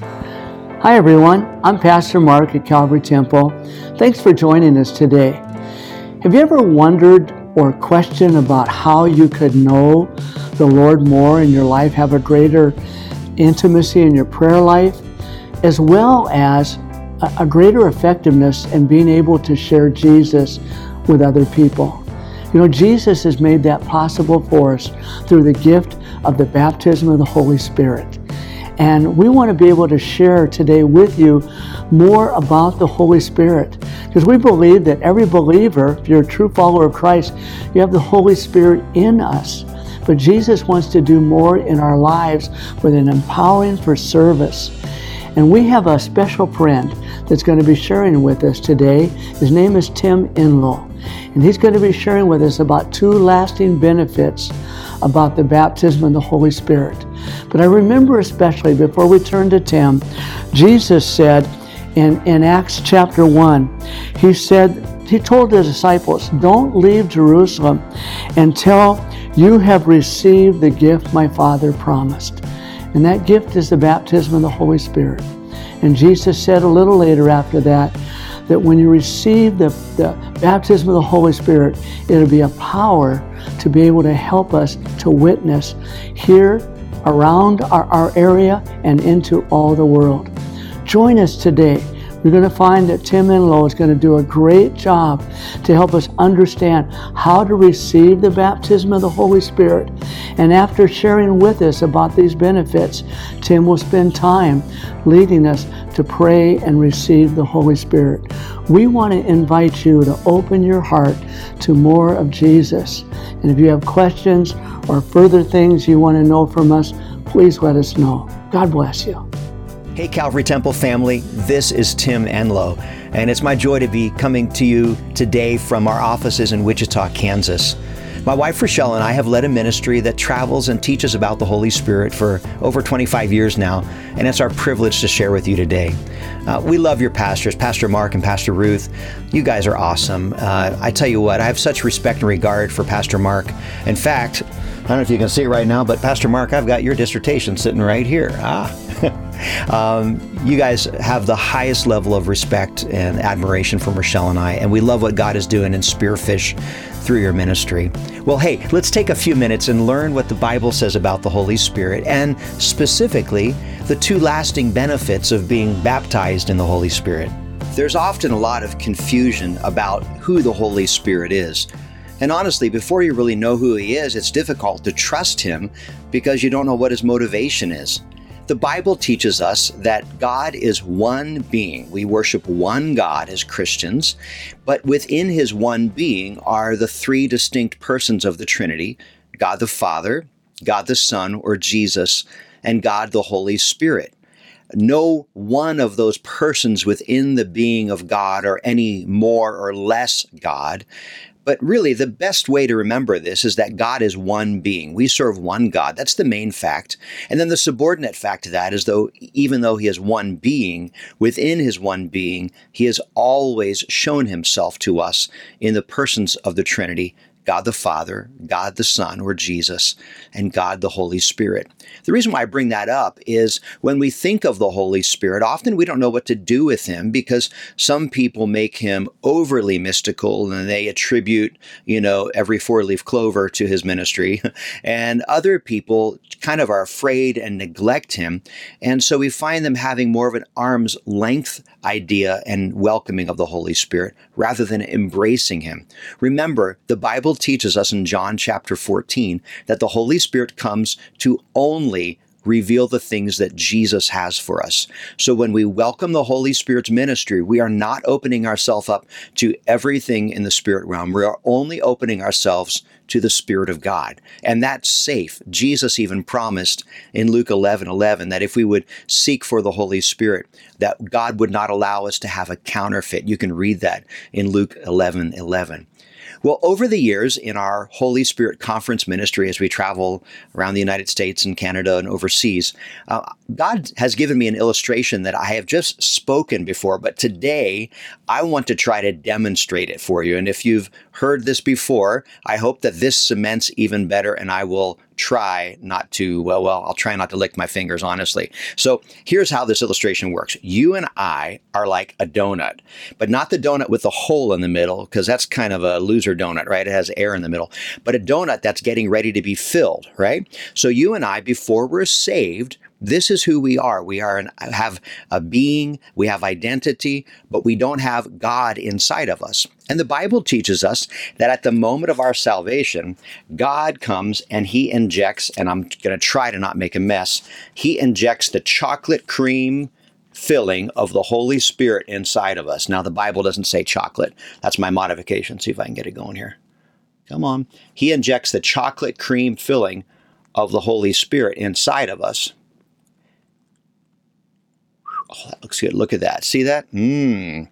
Hi, everyone. I'm Pastor Mark at Calvary Temple. Thanks for joining us today. Have you ever wondered or questioned about how you could know the Lord more in your life, have a greater intimacy in your prayer life, as well as a greater effectiveness in being able to share Jesus with other people? You know, Jesus has made that possible for us through the gift of the baptism of the Holy Spirit. And we want to be able to share today with you more about the Holy Spirit. Because we believe that every believer, if you're a true follower of Christ, you have the Holy Spirit in us. But Jesus wants to do more in our lives with an empowering for service. And we have a special friend that's going to be sharing with us today. His name is Tim Enlow. And he's going to be sharing with us about two lasting benefits about the baptism of the Holy Spirit. But I remember especially before we turn to Tim, Jesus said in, in Acts chapter 1, he said, he told the disciples, Don't leave Jerusalem until you have received the gift my Father promised. And that gift is the baptism of the Holy Spirit. And Jesus said a little later after that, that when you receive the, the baptism of the Holy Spirit, it'll be a power to be able to help us to witness here around our, our area and into all the world. Join us today. We're going to find that Tim Enlow is going to do a great job to help us understand how to receive the baptism of the Holy Spirit. And after sharing with us about these benefits, Tim will spend time leading us to pray and receive the Holy Spirit. We want to invite you to open your heart to more of Jesus. And if you have questions or further things you want to know from us, please let us know. God bless you. Hey, Calvary Temple family, this is Tim Enlow, and it's my joy to be coming to you today from our offices in Wichita, Kansas. My wife Rochelle and I have led a ministry that travels and teaches about the Holy Spirit for over 25 years now, and it's our privilege to share with you today. Uh, we love your pastors, Pastor Mark and Pastor Ruth. You guys are awesome. Uh, I tell you what, I have such respect and regard for Pastor Mark. In fact, I don't know if you can see it right now, but Pastor Mark, I've got your dissertation sitting right here. Ah. um, you guys have the highest level of respect and admiration for Michelle and I, and we love what God is doing in Spearfish through your ministry. Well, hey, let's take a few minutes and learn what the Bible says about the Holy Spirit and specifically the two lasting benefits of being baptized in the Holy Spirit. There's often a lot of confusion about who the Holy Spirit is. And honestly, before you really know who He is, it's difficult to trust Him because you don't know what His motivation is. The Bible teaches us that God is one being. We worship one God as Christians, but within his one being are the three distinct persons of the Trinity God the Father, God the Son, or Jesus, and God the Holy Spirit. No one of those persons within the being of God are any more or less God, but really, the best way to remember this is that God is one being. We serve one God. That's the main fact. And then the subordinate fact to that is though, even though he is one being, within his one being, he has always shown himself to us in the persons of the Trinity God the Father, God the Son, or Jesus, and God the Holy Spirit. The reason why I bring that up is when we think of the Holy Spirit, often we don't know what to do with him because some people make him overly mystical and they attribute, you know, every four leaf clover to his ministry. And other people kind of are afraid and neglect him. And so we find them having more of an arm's length idea and welcoming of the Holy Spirit rather than embracing him. Remember, the Bible Bible teaches us in John chapter 14 that the Holy Spirit comes to only reveal the things that Jesus has for us. So when we welcome the Holy Spirit's ministry, we are not opening ourselves up to everything in the spirit realm. We are only opening ourselves to the Spirit of God. And that's safe. Jesus even promised in Luke 11 11 that if we would seek for the Holy Spirit, that God would not allow us to have a counterfeit. You can read that in Luke 11 11. Well, over the years in our Holy Spirit Conference ministry, as we travel around the United States and Canada and overseas, uh, God has given me an illustration that I have just spoken before, but today I want to try to demonstrate it for you. And if you've heard this before, I hope that this cements even better and I will try not to, well, well, I'll try not to lick my fingers, honestly. So here's how this illustration works. You and I are like a donut, but not the donut with the hole in the middle, because that's kind of a loser donut, right? It has air in the middle, but a donut that's getting ready to be filled, right? So you and I, before we're saved, this is who we are. We are an, have a being, we have identity, but we don't have God inside of us. And the Bible teaches us that at the moment of our salvation, God comes and he injects, and I'm going to try to not make a mess, he injects the chocolate cream filling of the Holy Spirit inside of us. Now, the Bible doesn't say chocolate. That's my modification. See if I can get it going here. Come on. He injects the chocolate cream filling of the Holy Spirit inside of us. Oh, that looks good. Look at that. See that? Mmm.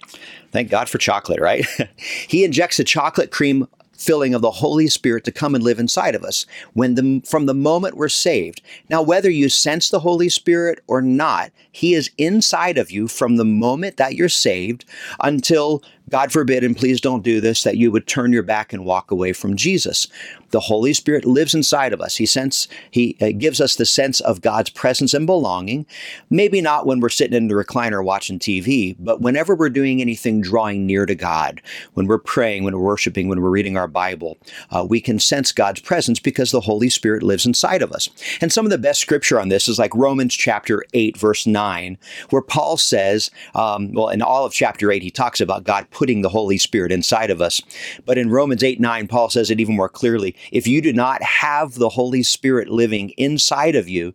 Thank God for chocolate, right? he injects a chocolate cream filling of the Holy Spirit to come and live inside of us when the, from the moment we're saved. Now, whether you sense the Holy Spirit or not, He is inside of you from the moment that you're saved until God forbid, and please don't do this, that you would turn your back and walk away from Jesus. The Holy Spirit lives inside of us. He sense He uh, gives us the sense of God's presence and belonging. Maybe not when we're sitting in the recliner watching TV, but whenever we're doing anything drawing near to God, when we're praying, when we're worshiping, when we're reading our Bible, uh, we can sense God's presence because the Holy Spirit lives inside of us. And some of the best scripture on this is like Romans chapter 8, verse 9, where Paul says, um, well, in all of chapter 8, he talks about God putting the Holy Spirit inside of us. But in Romans 8 9, Paul says it even more clearly. If you do not have the Holy Spirit living inside of you,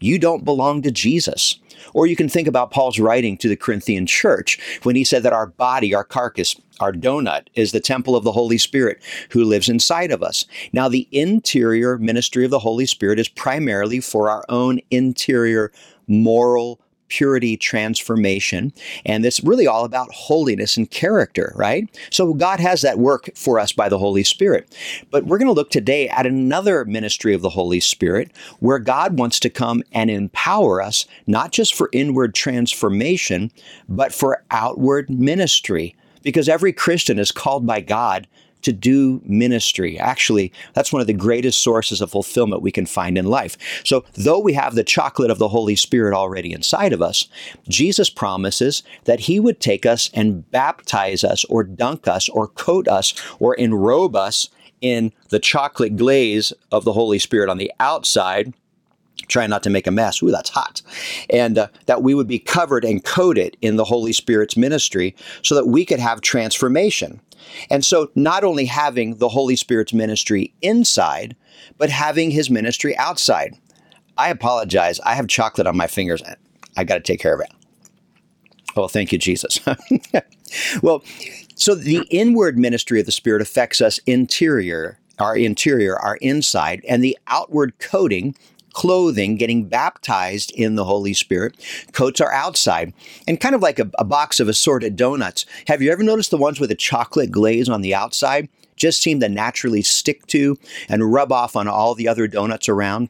you don't belong to Jesus. Or you can think about Paul's writing to the Corinthian church when he said that our body, our carcass, our donut is the temple of the Holy Spirit who lives inside of us. Now, the interior ministry of the Holy Spirit is primarily for our own interior moral purity transformation. And it's really all about holiness and character, right? So God has that work for us by the Holy Spirit. But we're going to look today at another ministry of the Holy Spirit where God wants to come and empower us, not just for inward transformation, but for outward ministry. Because every Christian is called by God to do ministry. Actually, that's one of the greatest sources of fulfillment we can find in life. So, though we have the chocolate of the Holy Spirit already inside of us, Jesus promises that He would take us and baptize us, or dunk us, or coat us, or enrobe us in the chocolate glaze of the Holy Spirit on the outside trying not to make a mess. Ooh, that's hot. And uh, that we would be covered and coated in the Holy Spirit's ministry so that we could have transformation. And so, not only having the Holy Spirit's ministry inside, but having his ministry outside. I apologize. I have chocolate on my fingers. I got to take care of it. Oh, thank you, Jesus. well, so the inward ministry of the Spirit affects us interior, our interior, our inside, and the outward coating clothing, getting baptized in the Holy Spirit. Coats are outside and kind of like a, a box of assorted donuts. Have you ever noticed the ones with a chocolate glaze on the outside? Just seem to naturally stick to and rub off on all the other donuts around.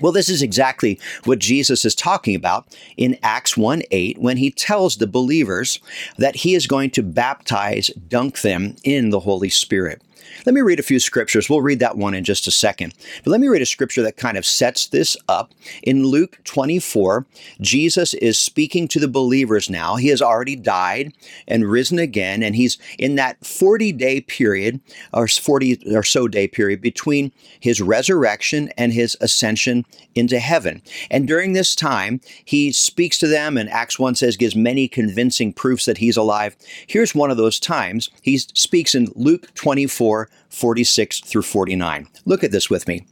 Well, this is exactly what Jesus is talking about in Acts 1 8 when he tells the believers that he is going to baptize, dunk them in the Holy Spirit. Let me read a few scriptures. We'll read that one in just a second. But let me read a scripture that kind of sets this up. In Luke 24, Jesus is speaking to the believers now. He has already died and risen again, and he's in that 40 day period, or 40 or so day period, between his resurrection and his ascension into heaven. And during this time, he speaks to them, and Acts 1 says, gives many convincing proofs that he's alive. Here's one of those times. He speaks in Luke 24, 46 through 49. Look at this with me.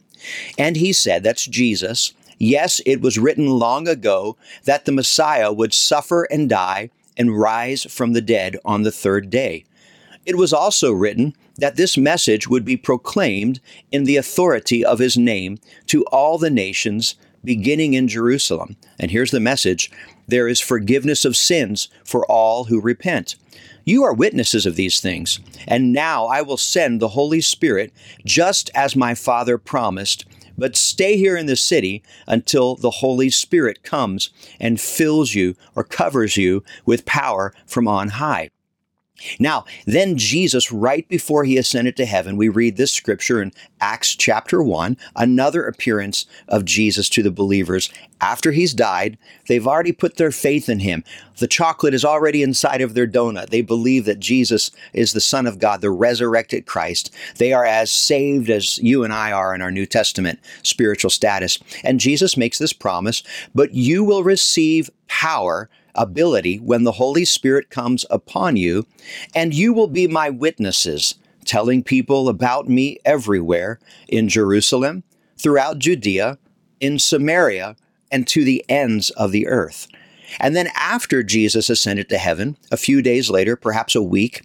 And he said, That's Jesus. Yes, it was written long ago that the Messiah would suffer and die and rise from the dead on the third day. It was also written that this message would be proclaimed in the authority of his name to all the nations, beginning in Jerusalem. And here's the message there is forgiveness of sins for all who repent. You are witnesses of these things. And now I will send the Holy Spirit just as my Father promised. But stay here in the city until the Holy Spirit comes and fills you or covers you with power from on high. Now, then Jesus, right before he ascended to heaven, we read this scripture in Acts chapter 1, another appearance of Jesus to the believers. After he's died, they've already put their faith in him. The chocolate is already inside of their donut. They believe that Jesus is the Son of God, the resurrected Christ. They are as saved as you and I are in our New Testament spiritual status. And Jesus makes this promise, but you will receive power ability when the Holy Spirit comes upon you, and you will be my witnesses, telling people about me everywhere in Jerusalem, throughout Judea, in Samaria, and to the ends of the earth. And then after Jesus ascended to heaven, a few days later, perhaps a week,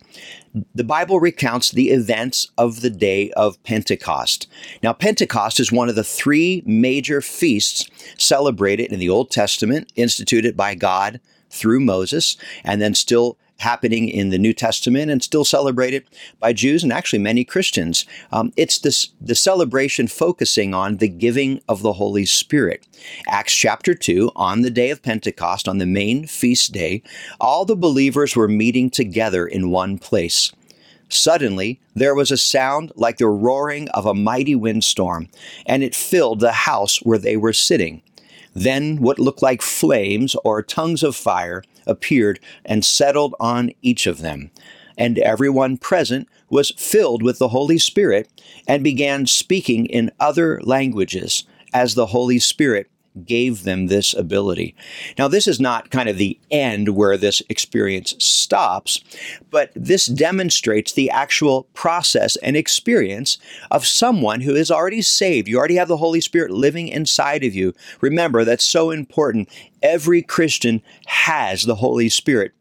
the Bible recounts the events of the day of Pentecost. Now, Pentecost is one of the three major feasts celebrated in the Old Testament, instituted by God through Moses, and then still happening in the New Testament and still celebrated by Jews and actually many Christians. Um, it's this the celebration focusing on the giving of the Holy Spirit. Acts chapter 2, on the day of Pentecost, on the main feast day, all the believers were meeting together in one place. Suddenly, there was a sound like the roaring of a mighty windstorm, and it filled the house where they were sitting. Then what looked like flames or tongues of fire appeared and settled on each of them. And everyone present was filled with the Holy Spirit and began speaking in other languages as the Holy Spirit gave them this ability. Now, this is not kind of the end where this experience stops, but this demonstrates the actual process and experience of someone who is already saved. You already have the Holy Spirit living inside of you. Remember, that's so important. Every Christian has the Holy Spirit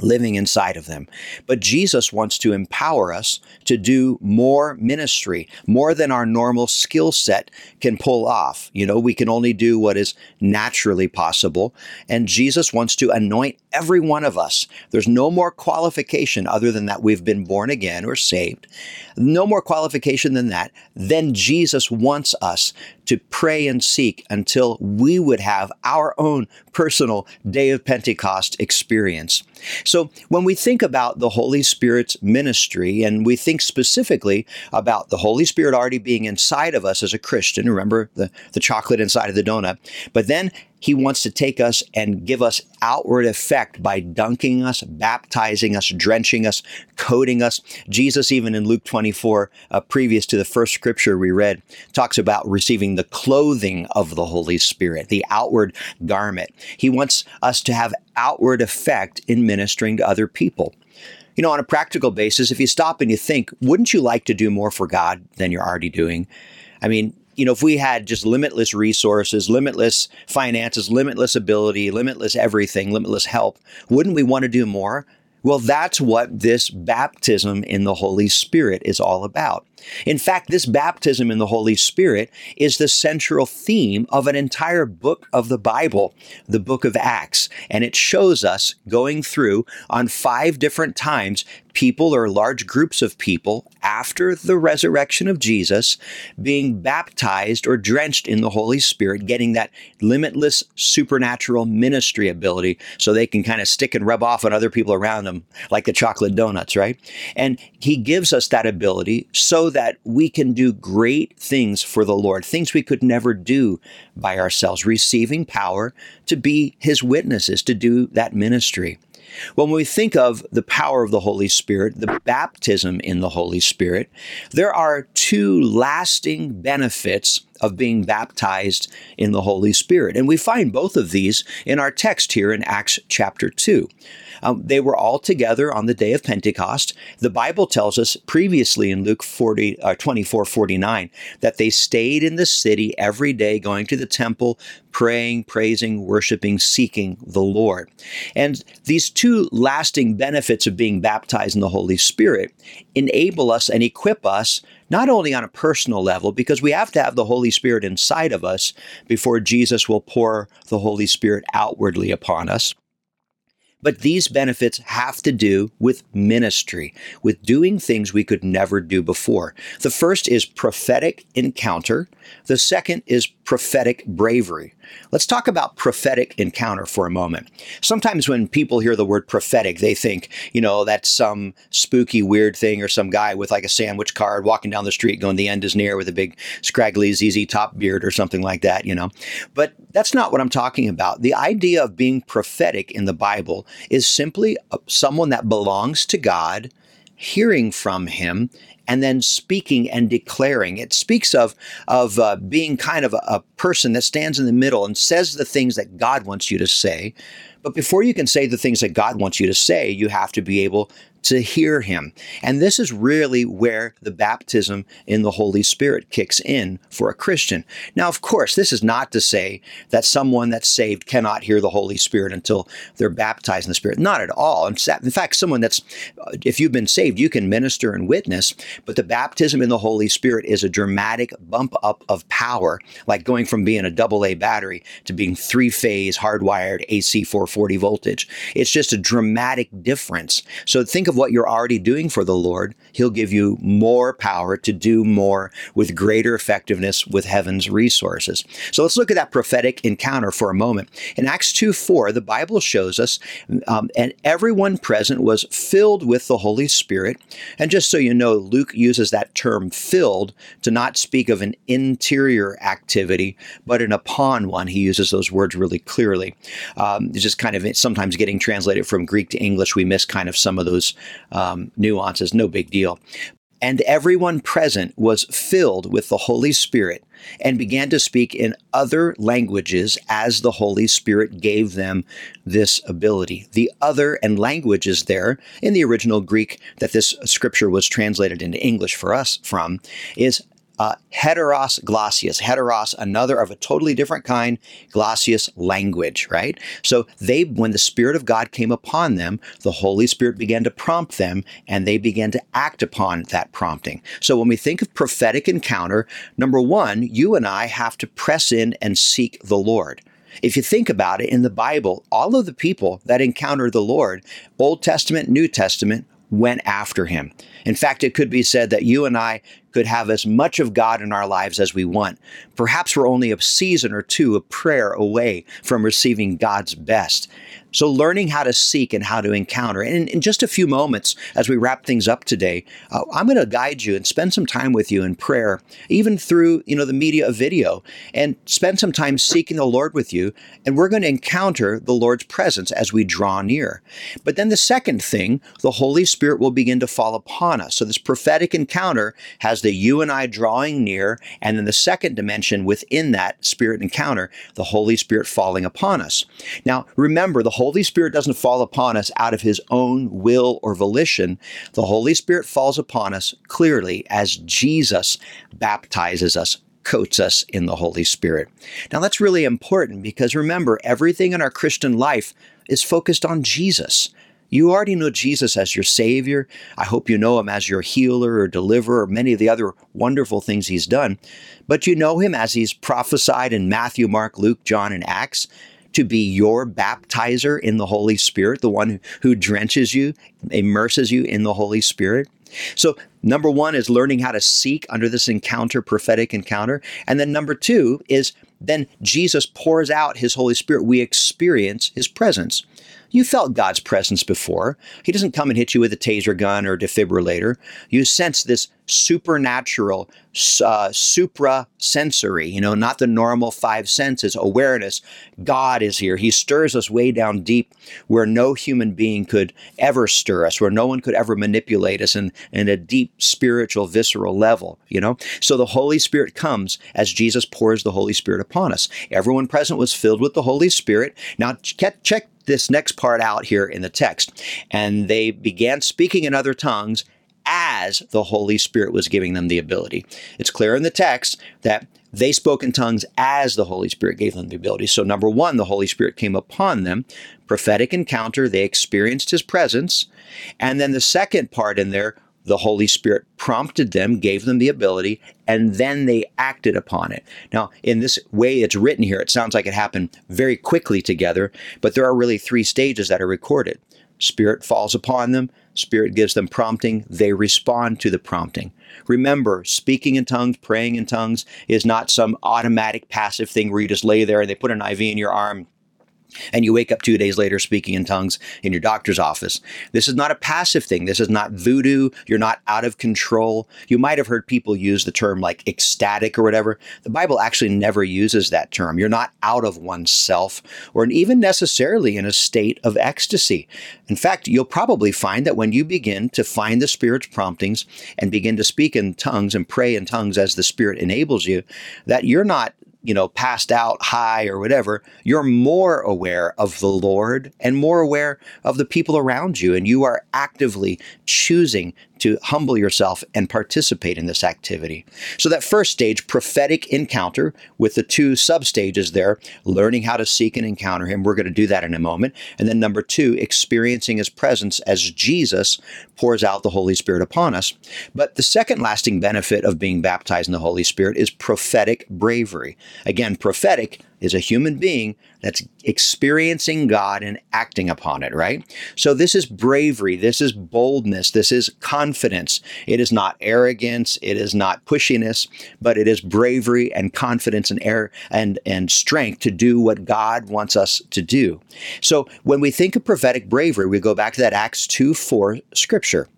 living inside of them. But Jesus wants to empower us to do more ministry, more than our normal skill set can pull off. You know, we can only do what is naturally possible. And Jesus wants to anoint every one of us. There's no more qualification other than that we've been born again or saved. No more qualification than that. Then Jesus wants us to pray and seek until we would have our own personal day of Pentecost experience. So when we think about the Holy Spirit's ministry and we think specifically about the Holy Spirit already being inside of us as a Christian, remember the, the chocolate inside of the donut, but then he wants to take us and give us outward effect by dunking us, baptizing us, drenching us, coating us. Jesus, even in Luke 24, uh, previous to the first scripture we read, talks about receiving the clothing of the Holy Spirit, the outward garment. He wants us to have outward effect in ministering to other people. You know, on a practical basis, if you stop and you think, wouldn't you like to do more for God than you're already doing? I mean, you know, if we had just limitless resources, limitless finances, limitless ability, limitless everything, limitless help, wouldn't we want to do more? Well, that's what this baptism in the Holy Spirit is all about. In fact, this baptism in the Holy Spirit is the central theme of an entire book of the Bible, the book of Acts. And it shows us going through on five different times people or large groups of people after the resurrection of Jesus being baptized or drenched in the Holy Spirit, getting that limitless supernatural ministry ability so they can kind of stick and rub off on other people around them like the chocolate donuts, right? And he gives us that ability so that we can do great things for the Lord, things we could never do by ourselves, receiving power to be his witnesses, to do that ministry. When we think of the power of the Holy Spirit, the baptism in the Holy Spirit, there are two lasting benefits of being baptized in the Holy Spirit. And we find both of these in our text here in Acts chapter 2. Um, they were all together on the day of Pentecost. The Bible tells us previously in Luke 40, uh, 24 49 that they stayed in the city every day, going to the temple, praying, praising, worshiping, seeking the Lord. And these two lasting benefits of being baptized in the Holy Spirit enable us and equip us not only on a personal level, because we have to have the Holy Spirit inside of us before Jesus will pour the Holy Spirit outwardly upon us. But these benefits have to do with ministry, with doing things we could never do before. The first is prophetic encounter. The second is prophetic bravery. Let's talk about prophetic encounter for a moment. Sometimes when people hear the word prophetic, they think, you know, that's some spooky, weird thing or some guy with like a sandwich card walking down the street going, the end is near with a big, scraggly ZZ top beard or something like that, you know. But that's not what I'm talking about. The idea of being prophetic in the Bible is simply uh, someone that belongs to God hearing from him and then speaking and declaring. It speaks of of uh, being kind of a, a person that stands in the middle and says the things that God wants you to say. But before you can say the things that God wants you to say, you have to be able to hear him. And this is really where the baptism in the Holy Spirit kicks in for a Christian. Now, of course, this is not to say that someone that's saved cannot hear the Holy Spirit until they're baptized in the Spirit. Not at all. In fact, someone that's, if you've been saved, you can minister and witness, but the baptism in the Holy Spirit is a dramatic bump up of power, like going from being a double A battery to being three phase hardwired AC 440 voltage. It's just a dramatic difference. So think of what you're already doing for the Lord, He'll give you more power to do more with greater effectiveness with heaven's resources. So let's look at that prophetic encounter for a moment. In Acts 2 4, the Bible shows us, um, and everyone present was filled with the Holy Spirit. And just so you know, Luke uses that term filled to not speak of an interior activity, but an upon one. He uses those words really clearly. Um, it's just kind of sometimes getting translated from Greek to English, we miss kind of some of those um, nuances, no big deal. And everyone present was filled with the Holy Spirit and began to speak in other languages as the Holy Spirit gave them this ability. The other and languages there in the original Greek that this scripture was translated into English for us from is uh, heteros glossius, heteros, another of a totally different kind, glossius language, right? So they, when the Spirit of God came upon them, the Holy Spirit began to prompt them and they began to act upon that prompting. So when we think of prophetic encounter, number one, you and I have to press in and seek the Lord. If you think about it in the Bible, all of the people that encountered the Lord, Old Testament, New Testament, went after him. In fact, it could be said that you and I could have as much of God in our lives as we want. Perhaps we're only a season or two of prayer away from receiving God's best. So, learning how to seek and how to encounter. And in just a few moments, as we wrap things up today, uh, I'm going to guide you and spend some time with you in prayer, even through you know the media of video, and spend some time seeking the Lord with you. And we're going to encounter the Lord's presence as we draw near. But then the second thing, the Holy Spirit will begin to fall upon us. So this prophetic encounter has the you and I drawing near, and then the second dimension within that spirit encounter, the Holy Spirit falling upon us. Now, remember, the Holy Spirit doesn't fall upon us out of his own will or volition. The Holy Spirit falls upon us clearly as Jesus baptizes us coats us in the Holy Spirit. Now, that's really important because remember, everything in our Christian life is focused on Jesus. You already know Jesus as your Savior. I hope you know Him as your healer or deliverer, or many of the other wonderful things He's done. But you know Him as He's prophesied in Matthew, Mark, Luke, John, and Acts to be your baptizer in the Holy Spirit, the one who drenches you, immerses you in the Holy Spirit. So, number one is learning how to seek under this encounter, prophetic encounter. And then number two is then Jesus pours out his Holy Spirit. We experience his presence. You felt God's presence before. He doesn't come and hit you with a taser gun or defibrillator. You sense this supernatural, uh, supra sensory, you know, not the normal five senses, awareness. God is here. He stirs us way down deep where no human being could ever stir us, where no one could ever manipulate us in, in a deep spiritual, visceral level, you know? So the Holy Spirit comes as Jesus pours the Holy Spirit upon us. Everyone present was filled with the Holy Spirit. Now, check, check this next part out here in the text. And they began speaking in other tongues as the Holy Spirit was giving them the ability. It's clear in the text that they spoke in tongues as the Holy Spirit gave them the ability. So, number one, the Holy Spirit came upon them, prophetic encounter, they experienced his presence. And then the second part in there the Holy Spirit prompted them, gave them the ability, and then they acted upon it. Now, in this way it's written here, it sounds like it happened very quickly together, but there are really three stages that are recorded. Spirit falls upon them, Spirit gives them prompting, they respond to the prompting. Remember, speaking in tongues, praying in tongues is not some automatic passive thing where you just lay there and they put an IV in your arm and you wake up two days later speaking in tongues in your doctor's office. This is not a passive thing. This is not voodoo. You're not out of control. You might have heard people use the term like ecstatic or whatever. The Bible actually never uses that term. You're not out of oneself or even necessarily in a state of ecstasy. In fact, you'll probably find that when you begin to find the Spirit's promptings and begin to speak in tongues and pray in tongues as the Spirit enables you, that you're not you know, passed out high or whatever, you're more aware of the Lord and more aware of the people around you. And you are actively choosing to humble yourself and participate in this activity. So, that first stage, prophetic encounter, with the two sub stages there, learning how to seek and encounter Him. We're going to do that in a moment. And then, number two, experiencing His presence as Jesus pours out the Holy Spirit upon us. But the second lasting benefit of being baptized in the Holy Spirit is prophetic bravery. Again, prophetic is a human being that's experiencing God and acting upon it, right? So this is bravery, this is boldness, this is confidence. It is not arrogance, it is not pushiness, but it is bravery and confidence and air and and strength to do what God wants us to do. So when we think of prophetic bravery, we go back to that Acts 2 4 scripture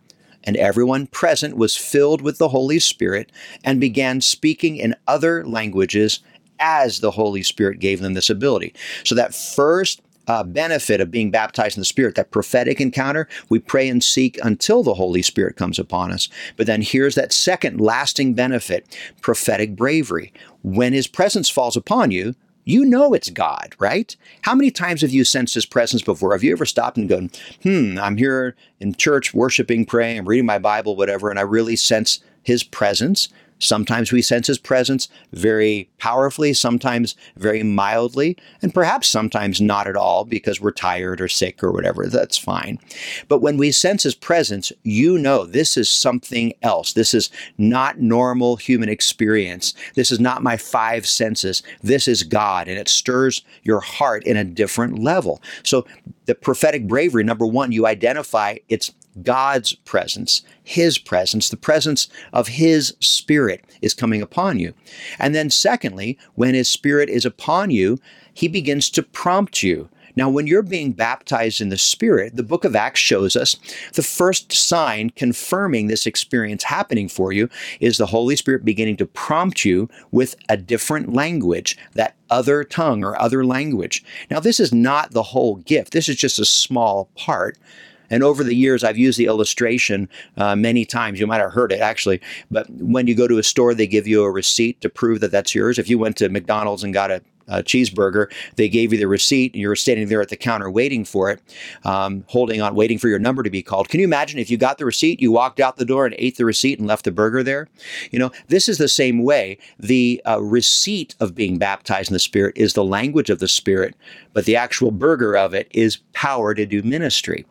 and everyone present was filled with the Holy Spirit and began speaking in other languages as the Holy Spirit gave them this ability. So that first uh, benefit of being baptized in the Spirit, that prophetic encounter, we pray and seek until the Holy Spirit comes upon us. But then here's that second lasting benefit prophetic bravery. When His presence falls upon you, you know it's God, right? How many times have you sensed His presence before? Have you ever stopped and gone, hmm, I'm here in church worshiping, praying, I'm reading my Bible, whatever, and I really sense His presence? Sometimes we sense his presence very powerfully, sometimes very mildly, and perhaps sometimes not at all because we're tired or sick or whatever. That's fine. But when we sense his presence, you know this is something else. This is not normal human experience. This is not my five senses. This is God, and it stirs your heart in a different level. So, the prophetic bravery, number one, you identify it's God's presence, His presence, the presence of His Spirit is coming upon you. And then, secondly, when His Spirit is upon you, He begins to prompt you. Now, when you're being baptized in the Spirit, the book of Acts shows us the first sign confirming this experience happening for you is the Holy Spirit beginning to prompt you with a different language, that other tongue or other language. Now, this is not the whole gift, this is just a small part. And over the years, I've used the illustration uh, many times. You might have heard it actually. But when you go to a store, they give you a receipt to prove that that's yours. If you went to McDonald's and got a cheeseburger. They gave you the receipt, and you were standing there at the counter waiting for it, um, holding on, waiting for your number to be called. Can you imagine if you got the receipt, you walked out the door and ate the receipt and left the burger there? You know, this is the same way. The uh, receipt of being baptized in the Spirit is the language of the Spirit, but the actual burger of it is power to do ministry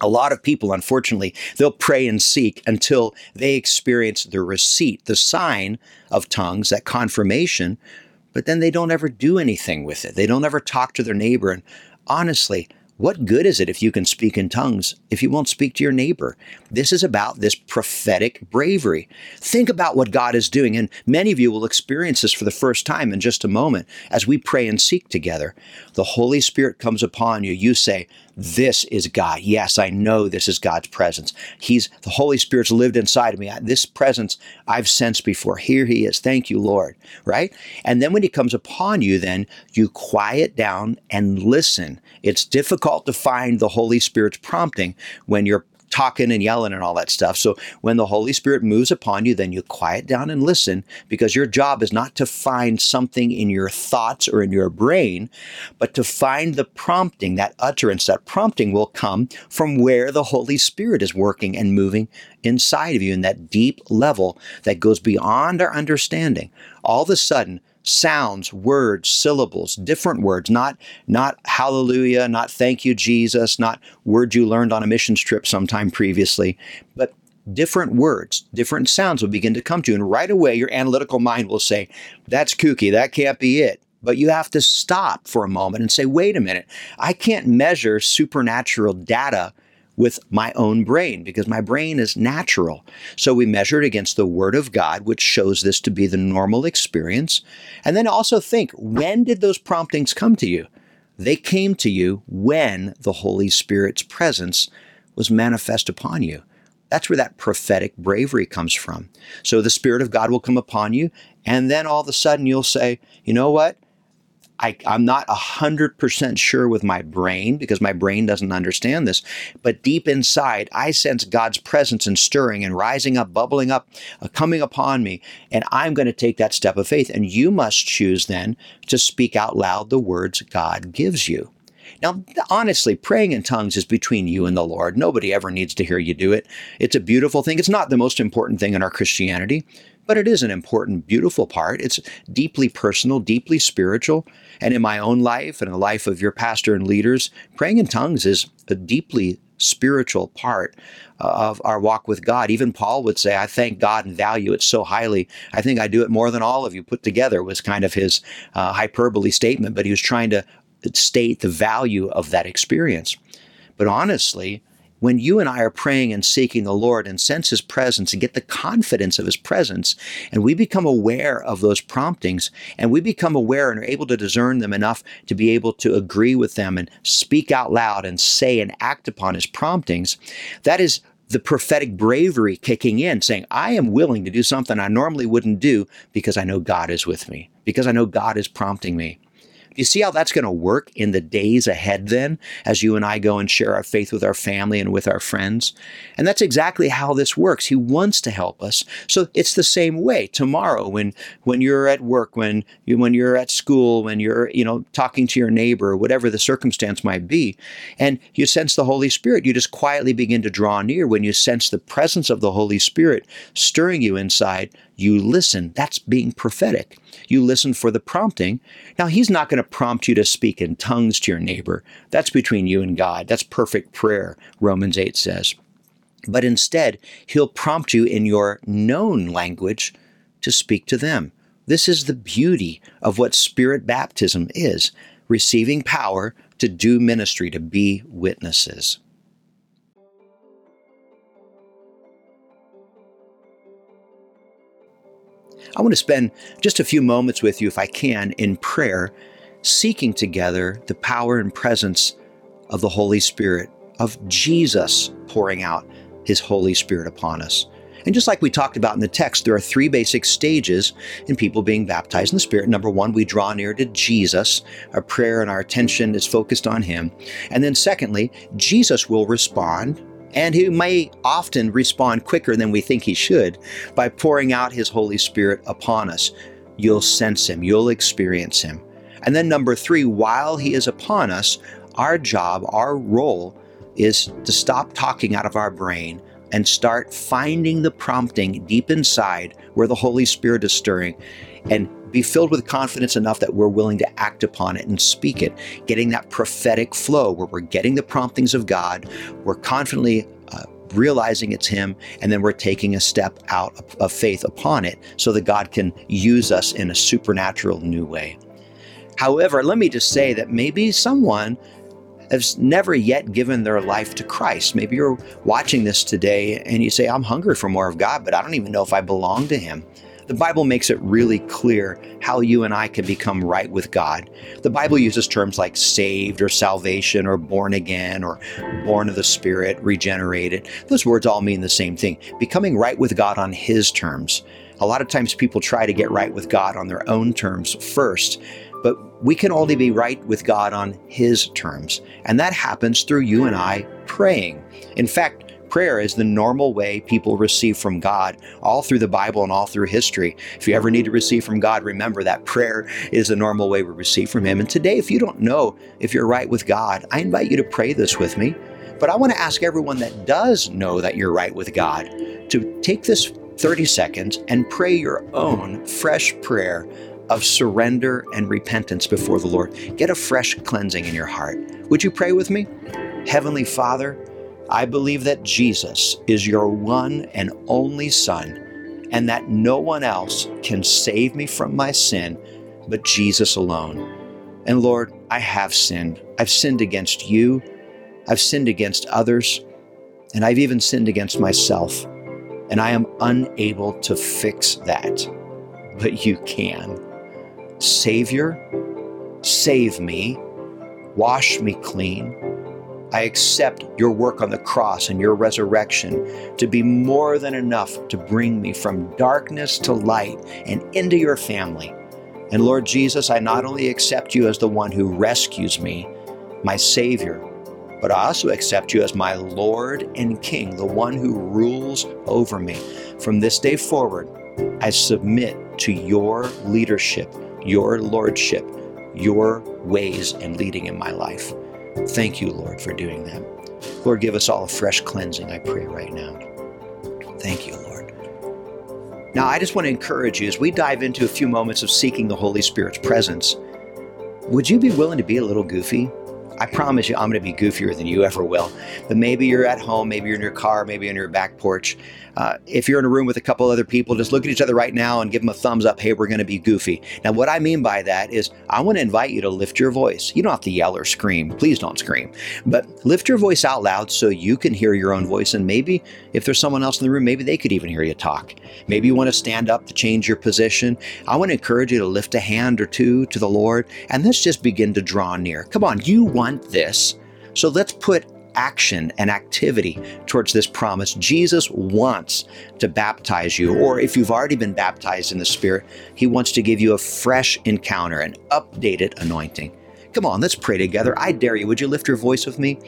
a lot of people, unfortunately, they'll pray and seek until they experience the receipt, the sign of tongues, that confirmation, but then they don't ever do anything with it. They don't ever talk to their neighbor. And honestly, what good is it if you can speak in tongues if you won't speak to your neighbor? This is about this prophetic bravery. Think about what God is doing, and many of you will experience this for the first time in just a moment as we pray and seek together. The Holy Spirit comes upon you. You say, this is God. Yes, I know this is God's presence. He's the Holy Spirit's lived inside of me. This presence I've sensed before. Here he is. Thank you, Lord. Right? And then when he comes upon you, then you quiet down and listen. It's difficult to find the Holy Spirit's prompting when you're talking and yelling and all that stuff. So when the Holy Spirit moves upon you, then you quiet down and listen because your job is not to find something in your thoughts or in your brain, but to find the prompting, that utterance, that prompting will come from where the Holy Spirit is working and moving inside of you in that deep level that goes beyond our understanding. All of a sudden, sounds, words, syllables, different words, not not hallelujah, not thank you Jesus, not words you learned on a missions trip sometime previously, but different words, different sounds will begin to come to you and right away your analytical mind will say, that's kooky, that can't be it. But you have to stop for a moment and say, wait a minute, I can't measure supernatural data with my own brain because my brain is natural. So we measure it against the Word of God, which shows this to be the normal experience. And then also think when did those promptings come to you? They came to you when the Holy Spirit's presence was manifest upon you. That's where that prophetic bravery comes from. So the Spirit of God will come upon you, and then all of a sudden you'll say, you know what? I, am not 100% sure with my brain because my brain doesn't understand this. But deep inside, I sense God's presence and stirring and rising up, bubbling up, uh, coming upon me. And I'm going to take that step of faith. And you must choose then to speak out loud the words God gives you. Now, honestly, praying in tongues is between you and the Lord. Nobody ever needs to hear you do it. It's a beautiful thing. It's not the most important thing in our Christianity, but it is an important, beautiful part. It's deeply personal, deeply spiritual. And in my own life and the life of your pastor and leaders, praying in tongues is a deeply spiritual part uh, of our walk with God. Even Paul would say, I thank God and value it so highly. I think I do it more than all of you put together, was kind of his uh, hyperbole statement, but he was trying to state the value of that experience. But honestly, when you and I are praying and seeking the Lord and sense His presence and get the confidence of His presence, and we become aware of those promptings and we become aware and are able to discern them enough to be able to agree with them and speak out loud and say and act upon His promptings, that is the prophetic bravery kicking in, saying, I am willing to do something I normally wouldn't do because I know God is with me, because I know God is prompting me. You see how that's going to work in the days ahead then as you and I go and share our faith with our family and with our friends? And that's exactly how this works. He wants to help us. So it's the same way tomorrow when when you're at work, when you when you're at school, when you're, you know, talking to your neighbor, whatever the circumstance might be, and you sense the Holy Spirit, you just quietly begin to draw near when you sense the presence of the Holy Spirit stirring you inside you listen. That's being prophetic. You listen for the prompting. Now, he's not going to prompt you to speak in tongues to your neighbor. That's between you and God. That's perfect prayer, Romans 8 says. But instead, he'll prompt you in your known language to speak to them. This is the beauty of what spirit baptism is receiving power to do ministry, to be witnesses. I want to spend just a few moments with you, if I can, in prayer, seeking together the power and presence of the Holy Spirit, of Jesus pouring out His Holy Spirit upon us. And just like we talked about in the text, there are three basic stages in people being baptized in the Spirit. Number one, we draw near to Jesus. Our prayer and our attention is focused on Him. And then secondly, Jesus will respond and he may often respond quicker than we think he should by pouring out his Holy Spirit upon us. You'll sense him, you'll experience him. And then, number three, while he is upon us, our job, our role is to stop talking out of our brain and start finding the prompting deep inside where the Holy Spirit is stirring and be filled with confidence enough that we're willing to act upon it and speak it, getting that prophetic flow where we're getting the promptings of God, we're confidently uh, realizing it's Him, and then we're taking a step out of, of faith upon it so that God can use us in a supernatural new way. However, let me just say that maybe someone has never yet given their life to Christ. Maybe you're watching this today and you say, I'm hungry for more of God, but I don't even know if I belong to Him. The Bible makes it really clear how you and I can become right with God. The Bible uses terms like saved or salvation or born again or born of the Spirit, regenerated. Those words all mean the same thing becoming right with God on His terms. A lot of times people try to get right with God on their own terms first, we can only be right with God on His terms. And that happens through you and I praying. In fact, Prayer is the normal way people receive from God all through the Bible and all through history. If you ever need to receive from God, remember that prayer is the normal way we receive from Him. And today, if you don't know if you're right with God, I invite you to pray this with me. But I want to ask everyone that does know that you're right with God to take this 30 seconds and pray your own fresh prayer of surrender and repentance before the Lord. Get a fresh cleansing in your heart. Would you pray with me? Heavenly Father, I believe that Jesus is your one and only Son, and that no one else can save me from my sin but Jesus alone. And Lord, I have sinned. I've sinned against you. I've sinned against others. And I've even sinned against myself. And I am unable to fix that. But you can. Savior, save me. Wash me clean. I accept your work on the cross and your resurrection to be more than enough to bring me from darkness to light and into your family. And Lord Jesus, I not only accept you as the one who rescues me, my Savior, but I also accept you as my Lord and King, the one who rules over me. From this day forward, I submit to your leadership, your lordship, your ways and leading in my life. Thank you, Lord, for doing that. Lord, give us all a fresh cleansing, I pray right now. Thank you, Lord. Now, I just want to encourage you as we dive into a few moments of seeking the Holy Spirit's presence, would you be willing to be a little goofy? I promise you, I'm going to be goofier than you ever will. But maybe you're at home, maybe you're in your car, maybe on your back porch. Uh, if you're in a room with a couple other people, just look at each other right now and give them a thumbs up. Hey, we're going to be goofy. Now, what I mean by that is I want to invite you to lift your voice. You don't have to yell or scream. Please don't scream. But lift your voice out loud so you can hear your own voice. And maybe if there's someone else in the room, maybe they could even hear you talk. Maybe you want to stand up to change your position. I want to encourage you to lift a hand or two to the Lord and let's just begin to draw near. Come on, you want this. So let's put action and activity towards this promise. Jesus wants to baptize you, or if you've already been baptized in the Spirit, He wants to give you a fresh encounter, an updated anointing. Come on, let's pray together. I dare you. Would you lift your voice with me?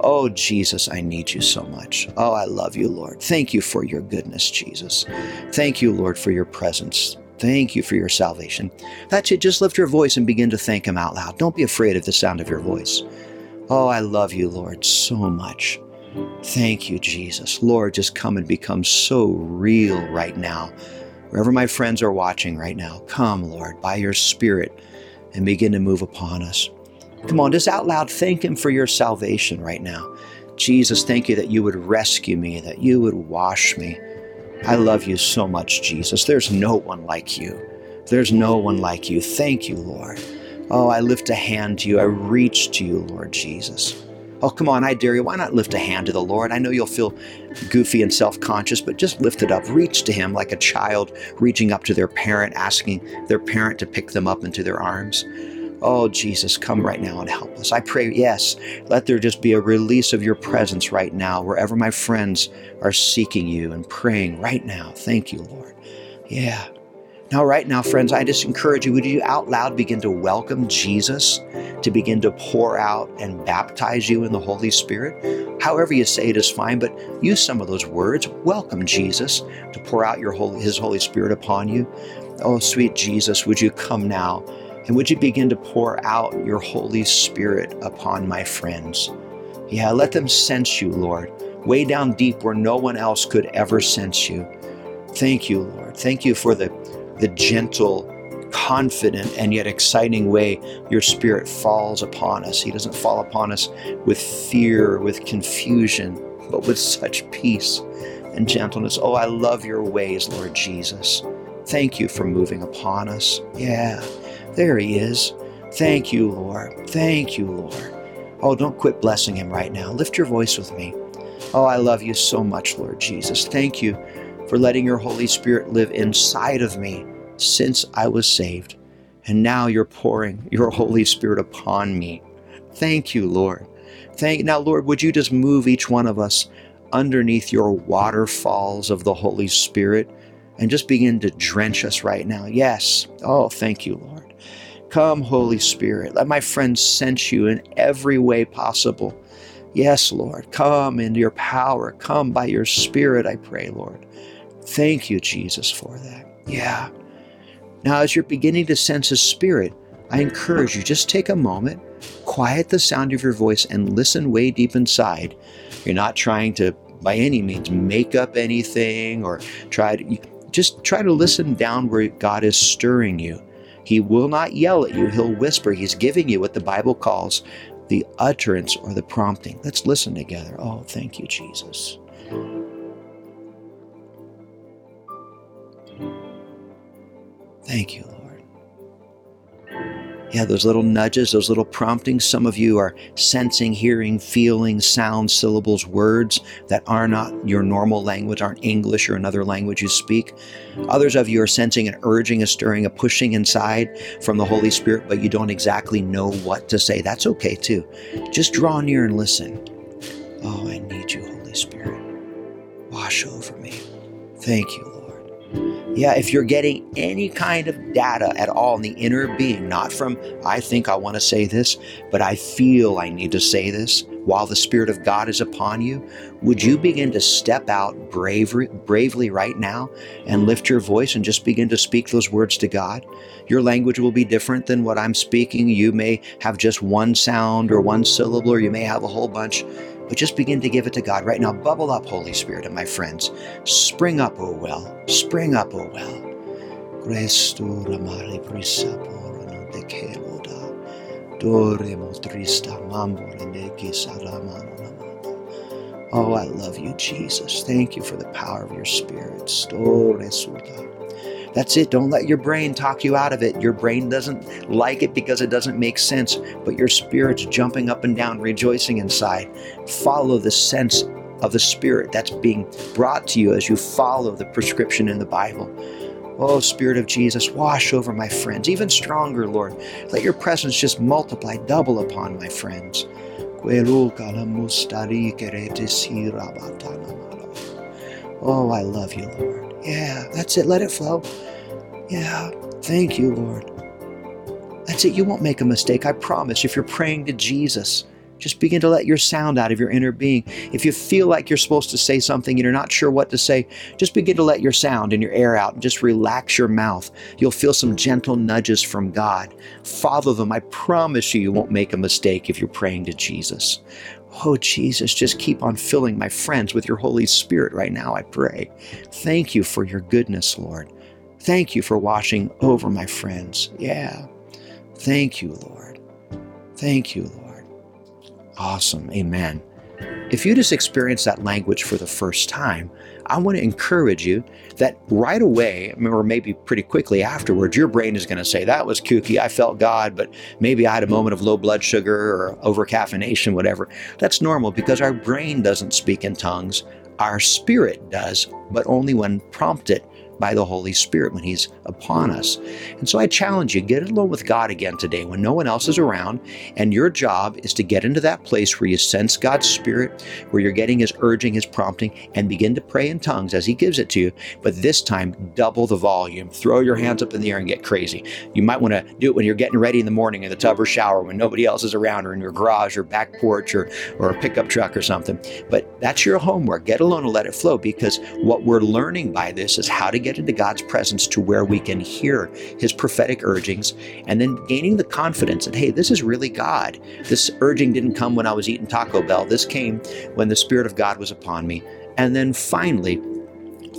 Oh, Jesus, I need you so much. Oh, I love you, Lord. Thank you for your goodness, Jesus. Thank you, Lord, for your presence. Thank you for your salvation. That's it. Just lift your voice and begin to thank Him out loud. Don't be afraid of the sound of your voice. Oh, I love you, Lord, so much. Thank you, Jesus. Lord, just come and become so real right now. Wherever my friends are watching right now, come, Lord, by your Spirit and begin to move upon us. Come on, just out loud, thank Him for your salvation right now. Jesus, thank you that you would rescue me, that you would wash me. I love you so much, Jesus. There's no one like you. There's no one like you. Thank you, Lord. Oh, I lift a hand to you. I reach to you, Lord Jesus. Oh, come on, I dare you. Why not lift a hand to the Lord? I know you'll feel goofy and self conscious, but just lift it up. Reach to Him like a child reaching up to their parent, asking their parent to pick them up into their arms. Oh, Jesus, come right now and help us. I pray, yes, let there just be a release of your presence right now, wherever my friends are seeking you and praying right now. Thank you, Lord. Yeah. Now, right now, friends, I just encourage you, would you out loud begin to welcome Jesus to begin to pour out and baptize you in the Holy Spirit? However you say it is fine, but use some of those words. Welcome Jesus to pour out your Holy, His Holy Spirit upon you. Oh, sweet Jesus, would you come now and would you begin to pour out your Holy Spirit upon my friends? Yeah, let them sense you, Lord, way down deep where no one else could ever sense you. Thank you, Lord. Thank you for the the gentle, confident, and yet exciting way your Spirit falls upon us. He doesn't fall upon us with fear, with confusion, but with such peace and gentleness. Oh, I love your ways, Lord Jesus. Thank you for moving upon us. Yeah, there He is. Thank you, Lord. Thank you, Lord. Oh, don't quit blessing Him right now. Lift your voice with me. Oh, I love you so much, Lord Jesus. Thank you for letting your Holy Spirit live inside of me since I was saved. And now you're pouring your Holy Spirit upon me. Thank you, Lord. Thank now, Lord, would you just move each one of us underneath your waterfalls of the Holy Spirit and just begin to drench us right now? Yes. Oh, thank you, Lord. Come, Holy Spirit. Let my friends sense you in every way possible. Yes, Lord. Come in your power. Come by your Spirit, I pray, Lord. Thank you, Jesus, for that. Yeah. Now, as you're beginning to sense His Spirit, I encourage you just take a moment, quiet the sound of your voice, and listen way deep inside. You're not trying to, by any means, make up anything or try to. Just try to listen down where God is stirring you. He will not yell at you, He'll whisper. He's giving you what the Bible calls the utterance or the prompting. Let's listen together. Oh, thank you, Jesus. Thank you. Yeah, those little nudges, those little promptings. Some of you are sensing, hearing, feeling, sounds, syllables, words that are not your normal language, aren't English or another language you speak. Others of you are sensing an urging, a stirring, a pushing inside from the Holy Spirit, but you don't exactly know what to say. That's okay too. Just draw near and listen. Oh, I need you, Holy Spirit. Wash over me. Thank you, yeah, if you're getting any kind of data at all in the inner being, not from, I think I want to say this, but I feel I need to say this while the Spirit of God is upon you, would you begin to step out bravery, bravely right now and lift your voice and just begin to speak those words to God? Your language will be different than what I'm speaking. You may have just one sound or one syllable, or you may have a whole bunch. But just begin to give it to God right now. Bubble up, Holy Spirit, and my friends. Spring up, O well. Spring up, O well. Oh, I love you, Jesus. Thank you for the power of your Spirit. That's it. Don't let your brain talk you out of it. Your brain doesn't like it because it doesn't make sense, but your spirit's jumping up and down, rejoicing inside. Follow the sense of the Spirit that's being brought to you as you follow the prescription in the Bible. Oh, Spirit of Jesus, wash over my friends, even stronger, Lord. Let your presence just multiply, double upon my friends. Oh, I love you, Lord. Yeah, that's it. Let it flow. Yeah, thank you, Lord. That's it. You won't make a mistake. I promise. If you're praying to Jesus, just begin to let your sound out of your inner being. If you feel like you're supposed to say something and you're not sure what to say, just begin to let your sound and your air out and just relax your mouth. You'll feel some gentle nudges from God. Follow them. I promise you, you won't make a mistake if you're praying to Jesus. Oh, Jesus, just keep on filling my friends with your Holy Spirit right now, I pray. Thank you for your goodness, Lord. Thank you for washing over my friends. Yeah. Thank you, Lord. Thank you, Lord. Awesome. Amen. If you just experienced that language for the first time, I want to encourage you that right away, or maybe pretty quickly afterwards, your brain is going to say, That was kooky. I felt God, but maybe I had a moment of low blood sugar or overcaffeination, whatever. That's normal because our brain doesn't speak in tongues. Our spirit does, but only when prompted by the Holy Spirit when He's upon us. And so I challenge you get alone with God again today when no one else is around. And your job is to get into that place where you sense God's Spirit, where you're getting His urging, His prompting, and begin to pray in tongues as He gives it to you. But this time, double the volume. Throw your hands up in the air and get crazy. You might want to do it when you're getting ready in the morning in the tub or shower when nobody else is around or in your garage or back porch or, or a pickup truck or something. But that's your homework. Get alone and let it flow because what we're learning by this is how to get into God's presence to where we can hear His prophetic urgings and then gaining the confidence that, hey, this is really God. This urging didn't come when I was eating Taco Bell. This came when the Spirit of God was upon me. And then finally,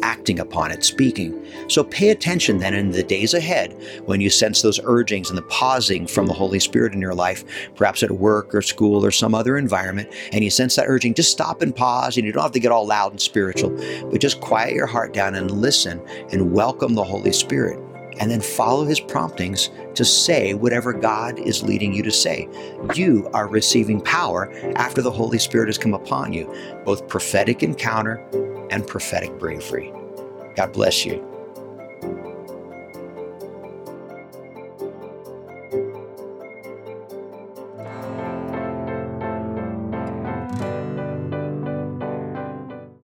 acting upon it, speaking. So pay attention then in the days ahead when you sense those urgings and the pausing from the Holy Spirit in your life, perhaps at work or school or some other environment, and you sense that urging, just stop and pause. And you don't have to get all loud and spiritual, but just quiet your heart down and listen and welcome the Holy Spirit. And then follow his promptings to say whatever God is leading you to say. You are receiving power after the Holy Spirit has come upon you, both prophetic encounter and prophetic bravery. God bless you.